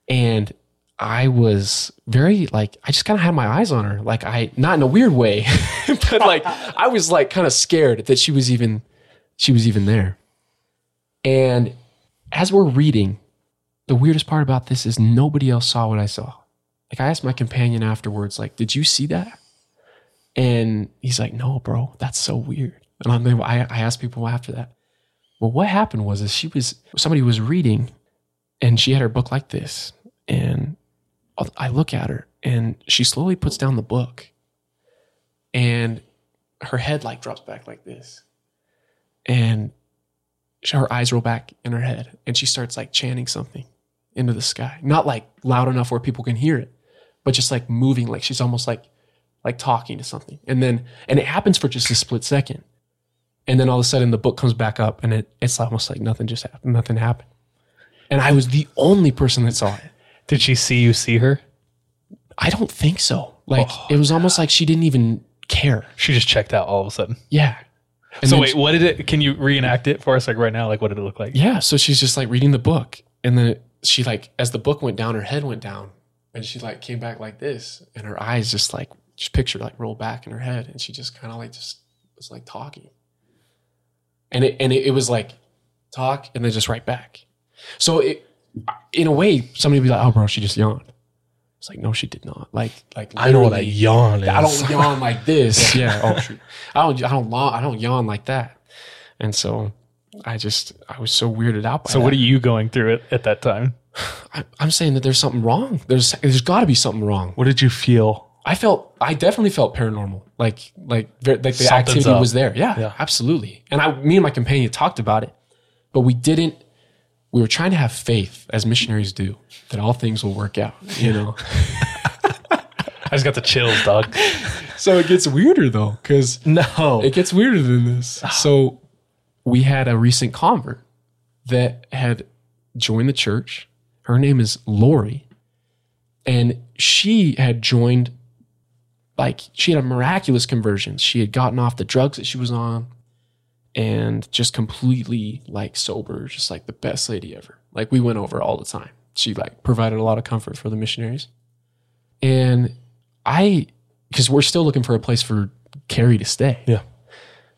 and I was very like I just kind of had my eyes on her, like I not in a weird way, *laughs* but like I was like kind of scared that she was even she was even there. And as we're reading, the weirdest part about this is nobody else saw what I saw. Like I asked my companion afterwards, like, "Did you see that?" And he's like, "No, bro, that's so weird." And I'm, I, I asked people after that. Well, what happened was, is she was somebody was reading, and she had her book like this, and I look at her and she slowly puts down the book and her head like drops back like this. And her eyes roll back in her head and she starts like chanting something into the sky. Not like loud enough where people can hear it, but just like moving like she's almost like like talking to something. And then and it happens for just a split second. And then all of a sudden the book comes back up and it, it's almost like nothing just happened. Nothing happened. And I was the only person that saw it. did she see you see her? I don't think so. Like oh, it was almost like she didn't even care. She just checked out all of a sudden. Yeah. And so wait, she- what did it? Can you reenact it for us, like right now? Like what did it look like? yeah. So she's just like reading the book, and then she like as the book went down, her head went down, and she like came back like this, and her eyes just like just picture like rolled back in her head, and she just kind of like just was like talking, and it and it, it was like talk and then just right back. So it in a way, somebody would be like, "Oh, bro, she just yawned." It's like, no, she did not. Like, like I know what a yawn is. I don't yawn like this. *laughs* Yeah. Oh *laughs* shoot. I don't. I don't. yawn- I don't yawn like that. And so, I just. I was so weirded out by. So what are you going through it at that time? *sighs* I, I'm saying that there's something wrong. There's. There's got to be something wrong. What did you feel? I felt. I definitely felt paranormal. Like. Like. Like the Something's activity up. was there. Yeah, Yeah. Absolutely. And I. Me and my companion talked about it, but we didn't. We were trying to have faith, as missionaries do, that all things will work out. You know. *laughs* *laughs* I just got the chills, dog. So it gets weirder though, because No. it gets weirder than this. Ah. So we had a recent convert that had joined the church. Her name is Lori. And she had joined, like, she had a miraculous conversion. She had gotten off the drugs that she was on and just completely, like, sober, just like the best lady ever. Like, we went over all the time. She, like, provided a lot of comfort for the missionaries. And I, because we're still looking for a place for Carrie to stay. Yeah.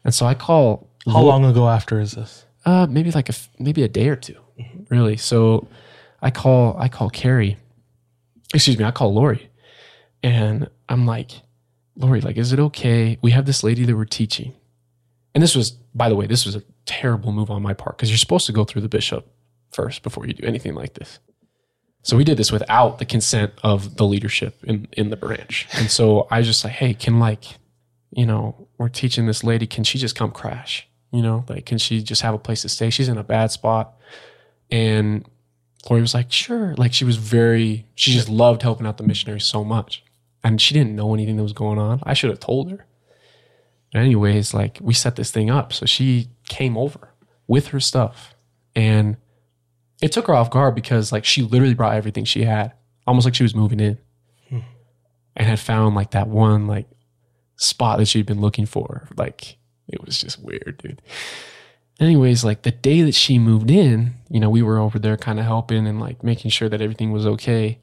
And so I call How Lo- long ago after is this? uh, maybe like a maybe a day or two, really. So I call I call Carrie, excuse me, I call Lori, and I'm like, Lori, like, is it okay? We have this lady that we're teaching, and this was, by the way, this was a terrible move on my part because you're supposed to go through the bishop first before you do anything like this. So we did this without the consent of the leadership in in the branch, and so I was just like, hey, can like, you know, we're teaching this lady, can she just come crash? You know, like, can she just have a place to stay? She's in a bad spot. And Lori was like, sure. Like, she was very, she just loved helping out the missionaries so much. And she didn't know anything that was going on. I should have told her. But anyways, like, we set this thing up. So she came over with her stuff. And it took her off guard because, like, she literally brought everything she had, almost like she was moving in. Hmm. And had found, like, that one, like, spot that she'd been looking for. Like, it was just weird, dude. Anyways, like the day that she moved in, you know, we were over there kind of helping and like making sure that everything was okay.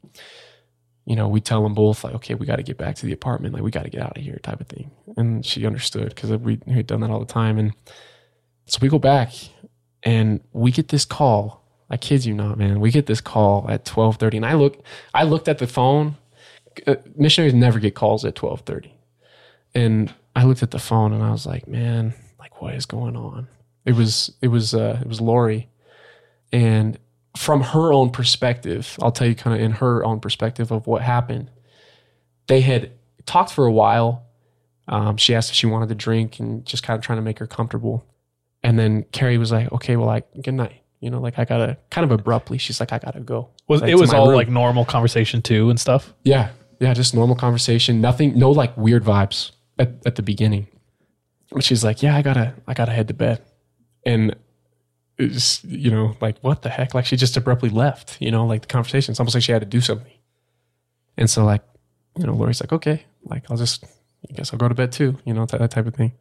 You know, we tell them both like, okay, we got to get back to the apartment, like we got to get out of here, type of thing. And she understood because we had done that all the time. And so we go back and we get this call. I kid you not, man. We get this call at twelve thirty, and I look, I looked at the phone. Uh, missionaries never get calls at twelve thirty, and I looked at the phone and I was like, man, like what is going on? It was it was uh it was Lori. And from her own perspective, I'll tell you kind of in her own perspective of what happened. They had talked for a while. Um, she asked if she wanted to drink and just kind of trying to make her comfortable. And then Carrie was like, okay, well, like, good night. You know, like I gotta kind of abruptly, she's like, I gotta go. Was Like, it was all room. like normal conversation too and stuff? Yeah. Yeah. Just normal conversation. Nothing, no like weird vibes at, at the beginning. But she's like, yeah, I gotta, I gotta head to bed. And you know, like what the heck? Like she just abruptly left, you know, like the conversation. It's almost like she had to do something. And so like, you know, Lori's like, okay, like I'll just, I guess I'll go to bed too, you know, that, that type of thing.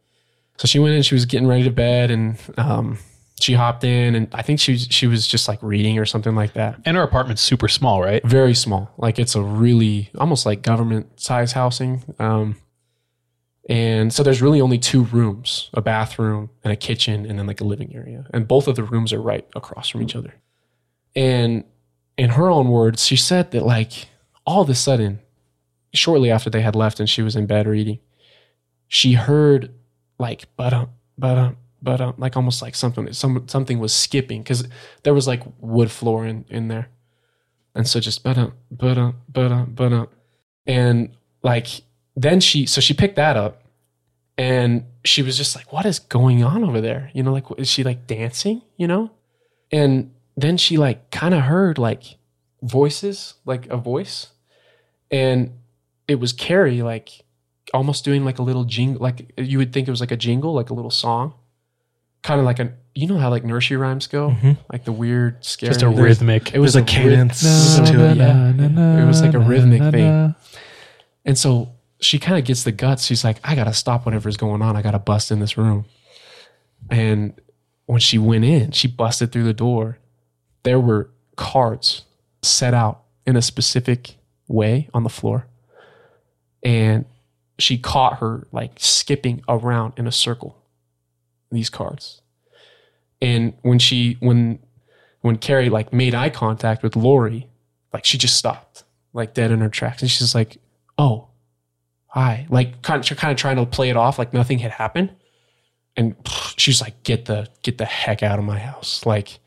So she went in, she was getting ready to bed and, um, she hopped in and I think she, she was just like reading or something like that And her apartment's super small, right? very small. Like it's a really almost like government size housing. Um, and so there's really only two rooms, a bathroom and a kitchen, and then like a living area. And both of the rooms are right across from each other. And in her own words, she said that like all of a sudden, shortly after they had left and she was in bed reading, she heard like but um but um but um like almost like something some something was skipping because there was like wood floor in in there. And so just but um but um but um but um and like then she so she picked that up and she was just like what is going on over there you know like is she like dancing you know and then she like kind of heard like voices like a voice and it was carrie like almost doing like a little jingle like you would think it was like a jingle like a little song kind of like a you know how like nursery rhymes go mm-hmm. like the weird scary Just a there's- rhythmic. it was a cadence to it. yeah. It was like a rhythmic thing. And so she kind of gets the guts. She's like, I got to stop whatever's going on. I got to bust in this room. And when she went in, she busted through the door. There were cards set out in a specific way on the floor. And she caught her like skipping around in a circle, these cards. And when she, when, when Carrie like made eye contact with Lori, like she just stopped, like dead in her tracks. And she's like, oh, hi. Like kind of, kind of trying to play it off like nothing had happened. And she's like, get the, get the heck out of my house. Like,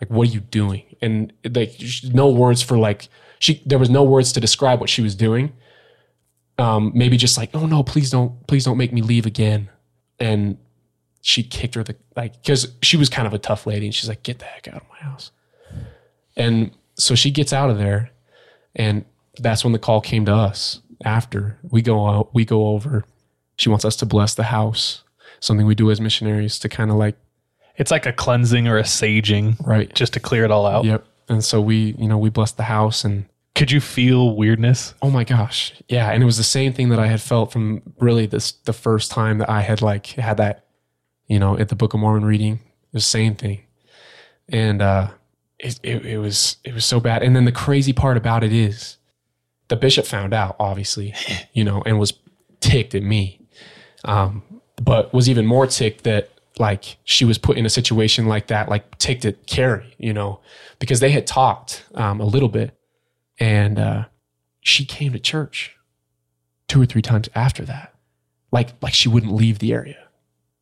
like, what are you doing? And like, no words for like, she, there was no words to describe what she was doing. Um, maybe just like, oh no, please don't, please don't make me leave again. And she kicked her the, like, cause she was kind of a tough lady and she's like, get the heck out of my house. And so she gets out of there and that's when the call came to us. After we go out, we go over. She wants us to bless the house, something we do as missionaries to kind of like It's like a cleansing or a saging, right. just to clear it all out. Yep. And so we, you know, we blessed the house and Could you feel weirdness? oh my gosh. Yeah. And it was the same thing that I had felt from really this the first time that I had like had that, you know, at the Book of Mormon reading. The same thing. And uh it, it, it was it was so bad. And then the crazy part about it is the bishop found out, obviously, you know, and was ticked at me. Um, but was even more ticked that like she was put in a situation like that, like ticked at Carrie, you know, because they had talked um, a little bit, and uh, she came to church two or three times after that, like like she wouldn't leave the area,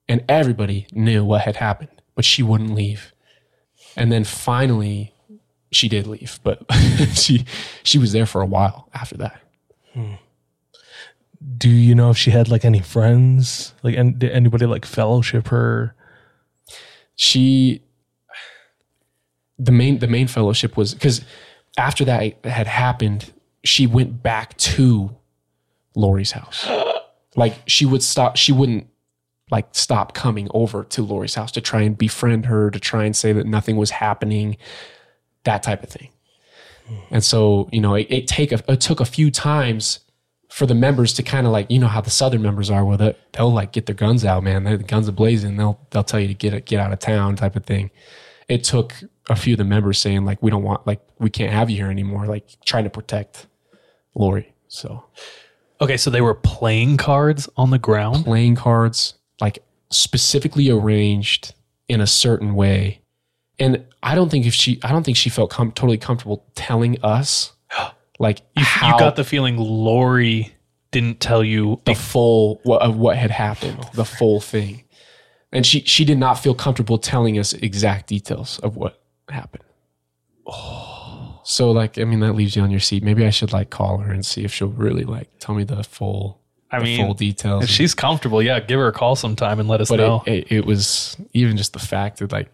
and everybody knew what had happened, but she wouldn't leave, and then finally she did leave, but *laughs* she she was there for a while after that. Hmm. Do you know if she had like any friends? Like, and did anybody like fellowship her? she the main the main fellowship was because after that had happened she went back to lori's house *gasps* like she would stop she wouldn't like stop coming over to lori's house to try and befriend her to try and say that nothing was happening that type of thing and so you know it, it take a, it took a few times for the members to kind of like you know how the southern members are with it. they'll like get their guns out man They're, the guns are blazing they'll they'll tell you to get get out of town type of thing it took a few of the members saying like we don't want like we can't have you here anymore like trying to protect lori so Okay, so they were playing cards on the ground. playing cards like specifically arranged in a certain way and i don't think if she i don't think she felt com- totally comfortable telling us *gasps* like You, how you got the feeling Lori didn't tell you. the full what, of what had happened, the full thing. And she she did not feel comfortable telling us exact details of what happened. Oh. So like I mean that leaves you on your seat. Maybe I should like call her and see if she'll really like tell me the full I mean, full details. If she's comfortable, yeah, give her a call sometime and let us but know. it, it, it was even just the fact that like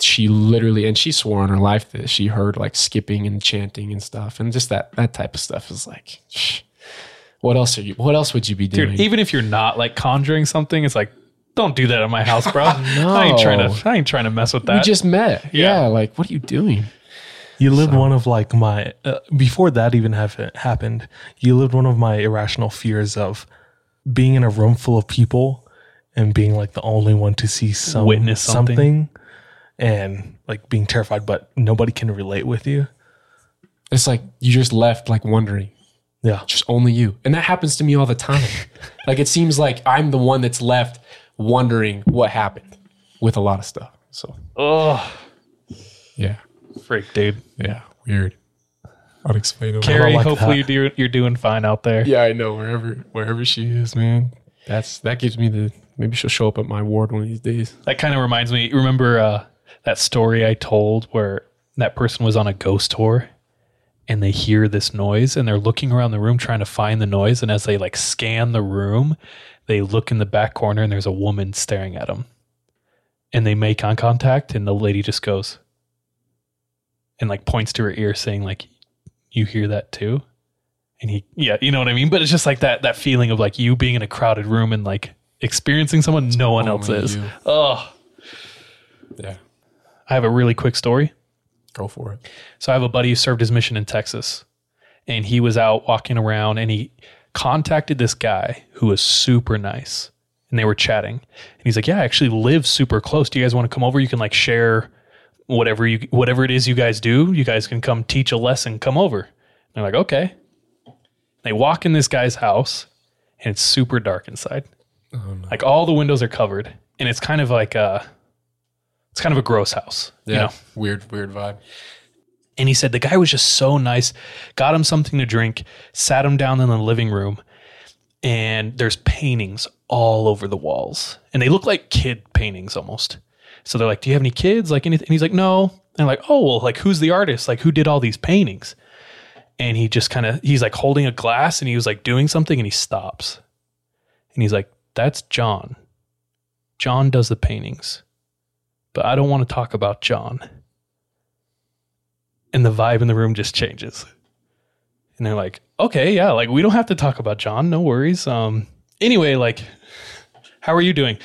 she literally and she swore on her life that she heard like skipping and chanting and stuff and just that that type of stuff is like what else are you what else would you be doing Dude, even if you're not like conjuring something, it's like, don't do that at my house, bro. *laughs* no. I ain't trying to. I ain't trying to mess with that we just met Yeah. yeah. like what are you doing You lived one of like my uh, before that even have happened. You lived one of my irrational fears of being in a room full of people and being like the only one to see some Witness something. something and like being terrified, but nobody can relate with you. It's like you just left like wondering, Yeah, just only you. And that happens to me all the time. *laughs* like it seems like I'm the one that's left wondering what happened with a lot of stuff. So, oh, yeah. freak, dude. Yeah. Weird. Unexplainable. Carrie, like hopefully that. you're, you're doing fine out there. Yeah, I know. Wherever wherever she is, man. That's that gives me the maybe she'll show up at my ward one of these days. That kind of reminds me. Remember uh, that story I told where that person was on a ghost tour and they hear this noise and they're looking around the room trying to find the noise. And as they like scan the room, they look in the back corner and there's a woman staring at them. And they make eye contact and the lady just goes and like points to her ear saying like, "You hear that too?" And he, yeah, you know what I mean. But it's just like that that feeling of like you being in a crowded room and like experiencing someone no one else is. you. Oh, Yeah. I have a really quick story. Go for it. So I have a buddy who served his mission in Texas, and he was out walking around, and he contacted this guy who was super nice, and they were chatting, and he's like, "Yeah, I actually live super close. Do you guys want to come over? You can like share whatever you whatever it is you guys do. You guys can come teach a lesson. Come over." And they're like, "Okay." They walk in this guy's house, and it's super dark inside. Oh, like all the windows are covered, and it's kind of like a, it's kind of a gross house. Yeah. You know, Weird, weird vibe. and he said the guy was just so nice, got him something to drink, sat him down in the living room, and there's paintings all over the walls. And they look like kid paintings almost. So they're like, Do you have any kids? Like anything? And he's like, No. And they're like, Oh, well, like who's the artist? Like who did all these paintings? And he just kind of he's like holding a glass and he was like doing something and he stops. And he's like, That's John. John does the paintings. But I don't want to talk about John and the vibe in the room just changes. And they're like, okay, yeah, like we don't have to talk about John. No worries. Um, anyway, like, how are you doing?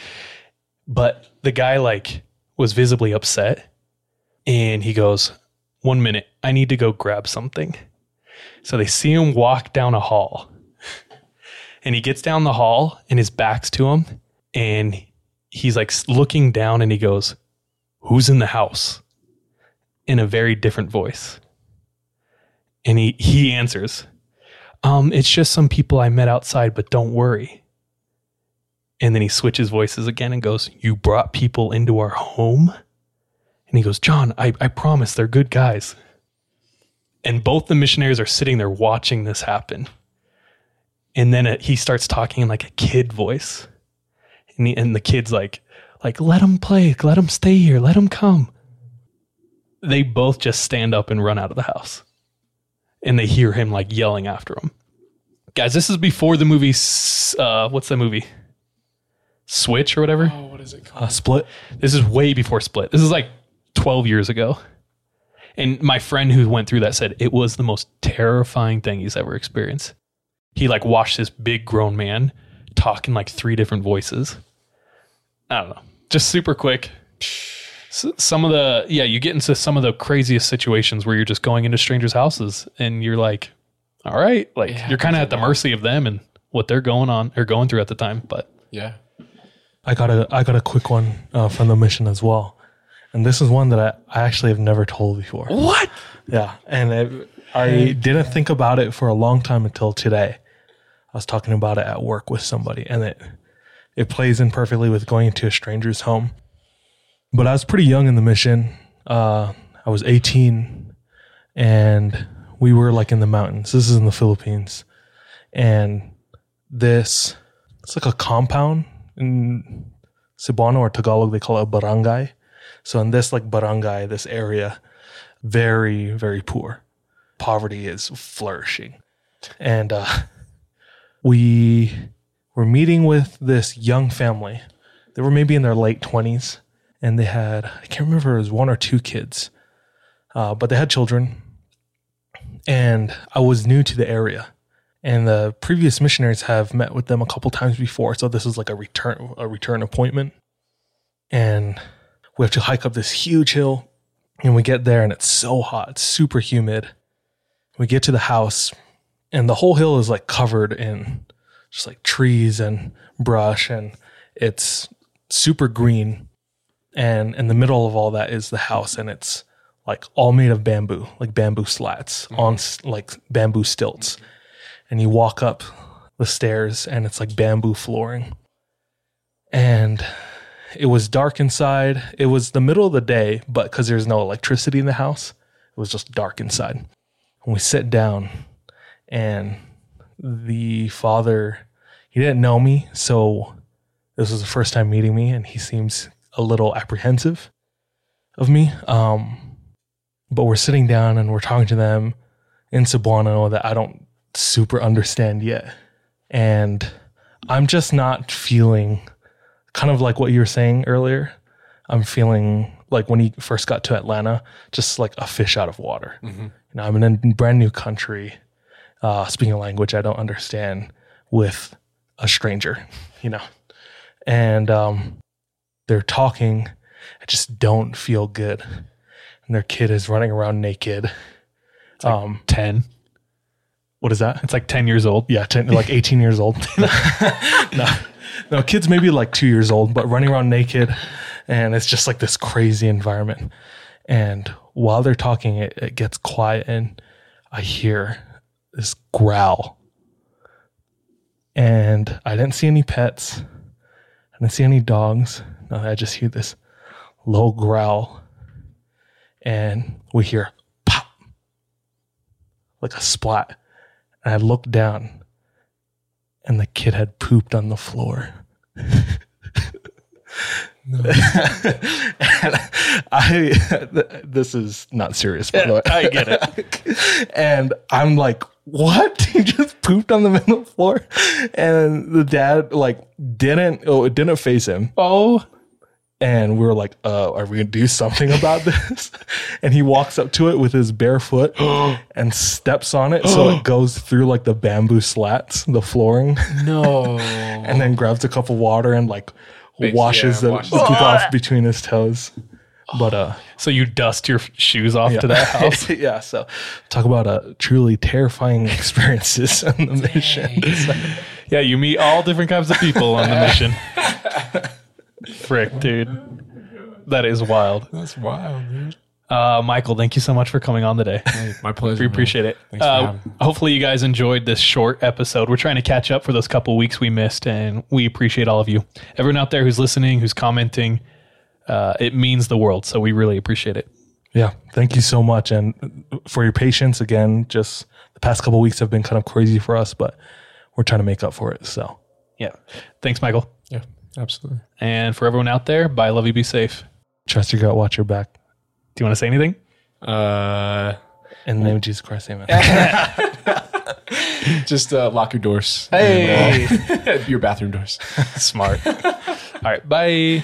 But the guy like was visibly upset, and he goes, "One minute, I need to go grab something." So they see him walk down a hall, and he gets down the hall, and his back's to him, and he's like looking down, and he goes, "Who's in the house?" In a very different voice, and he he answers, um, it's just some people I met outside, but don't worry. And then he switches voices again and goes, You brought people into our home? And he goes, John, I, I promise they're good guys. And both the missionaries are sitting there watching this happen. And then it, he starts talking in like a kid voice. And, and the kid's like, like, let them play, let them stay here, let them come. They both just stand up and run out of the house and they hear him like yelling after him. Guys, this is before the movie. Uh, what's that movie? Switch or whatever. Oh, what is it called? Uh, split. This is way before Split. This is like 12 years ago. And my friend who went through that said it was the most terrifying thing he's ever experienced. He like watched this big grown man talk in like three different voices. I don't know. Just super quick. S- Some of the, yeah, you get into some of the craziest situations where you're just going into strangers' houses and you're like, all right, like It you're kind of at the a mercy of them and what they're going on or going through at the time. But Yeah. I got a I got a quick one uh, from the mission as well, and this is one that I, I actually have never told before. what? Yeah, and it, I didn't think about it for a long time until today. I was talking about it at work with somebody, and it it plays in perfectly with going into a stranger's home. But I was pretty young in the mission. Uh, I was 18, and we were like in the mountains. This is in the Philippines, and this it's like a compound in Cebuano or Tagalog. They call it a barangay. So in this like barangay, this area, very very poor. Poverty is flourishing, and uh, we were meeting with this young family. They were maybe in their late twenties, and they had I can't remember it was one or two kids, uh, but they had children. And I was new to the area, and the previous missionaries have met with them a couple times before. So this is like a return a return appointment, and we have to hike up this huge hill, and we get there, and it's so hot, it's super humid. We get to the house, and the whole hill is like covered in just like trees and brush, and it's super green. And in the middle of all that is the house, and it's like all made of bamboo, like bamboo slats mm-hmm. on like bamboo stilts. And you walk up the stairs, and it's like bamboo flooring. And it was dark inside. It was the middle of the day, but because there's no electricity in the house, it was just dark inside. And we sit down, and the father, he didn't know me, so this was the first time meeting me, and he seems a little apprehensive of me. Um, but we're sitting down and we're talking to them in Cebuano that I don't super understand yet. And I'm just not feeling kind of like what you were saying earlier. I'm feeling like when he first got to Atlanta, just like a fish out of water. You know, I'm in a brand new country, uh, speaking a language I don't understand with a stranger, you know, and um, they're talking. I just don't feel good. And their kid is running around naked. um, 10. what is that? It's like 10 years old. Yeah, 10, like 18 years old. *laughs* no, no, kids maybe like two years old, but running around naked. And it's just like this crazy environment. And while they're talking, it, it gets quiet and I hear this growl. And I didn't see any pets. I didn't see any dogs. No, I just hear this low growl. And we hear pop, like a splat. And I look down and the kid had pooped on the floor. *laughs* and I, *laughs* this is not serious, by the way. I get it. *laughs* and I'm like, what? *laughs* He just pooped on the middle floor. And the dad like didn't, oh, it didn't face him. Oh, And we were like, uh, are we gonna do something about *laughs* this? and he walks up to it with his bare foot *gasps* and steps on it so it *gasps* goes through like the bamboo slats, the flooring, No. *laughs* and then grabs a cup of water and like washes yeah, the, washes it. poop off between his toes. But uh So you dust your shoes off to that house. *laughs* yeah, so talk about a truly terrifying *laughs* experiences on the mission. Yeah, you meet all different kinds of people on the mission. *laughs* Frick, dude. That is wild. That's wild, dude. Uh, Michael, thank you so much for coming on today. My pleasure. We appreciate it. Thanks Uh, having hopefully, you guys enjoyed this short episode. We're trying to catch up for those couple weeks we missed, and we appreciate all of you. Everyone out there who's listening, who's commenting, uh, it means the world. So we really appreciate it. Yeah, thank you so much, and for your patience. Again, just the past couple weeks have been kind of crazy for us, but we're trying to make up for it. So, Yeah. Thanks, Michael. Yeah, absolutely. And for everyone out there, bye, love you, be safe. trust your gut, watch your back. Do you want to say anything? Uh, In the name of Jesus Christ, Amen. *laughs* *laughs* just uh, lock your doors. Hey. And, *laughs* uh, your bathroom doors. Smart. all right. Bye.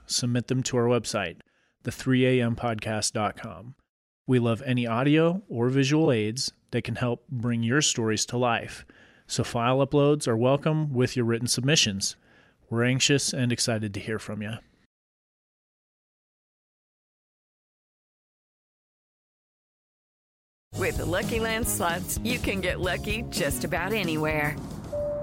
submit them to our website, the3ampodcast.com. We love any audio or visual aids that can help bring your stories to life. So file uploads are welcome with your written submissions. We're anxious and excited to hear from you. With the Lucky Land slots, you can get lucky just about anywhere.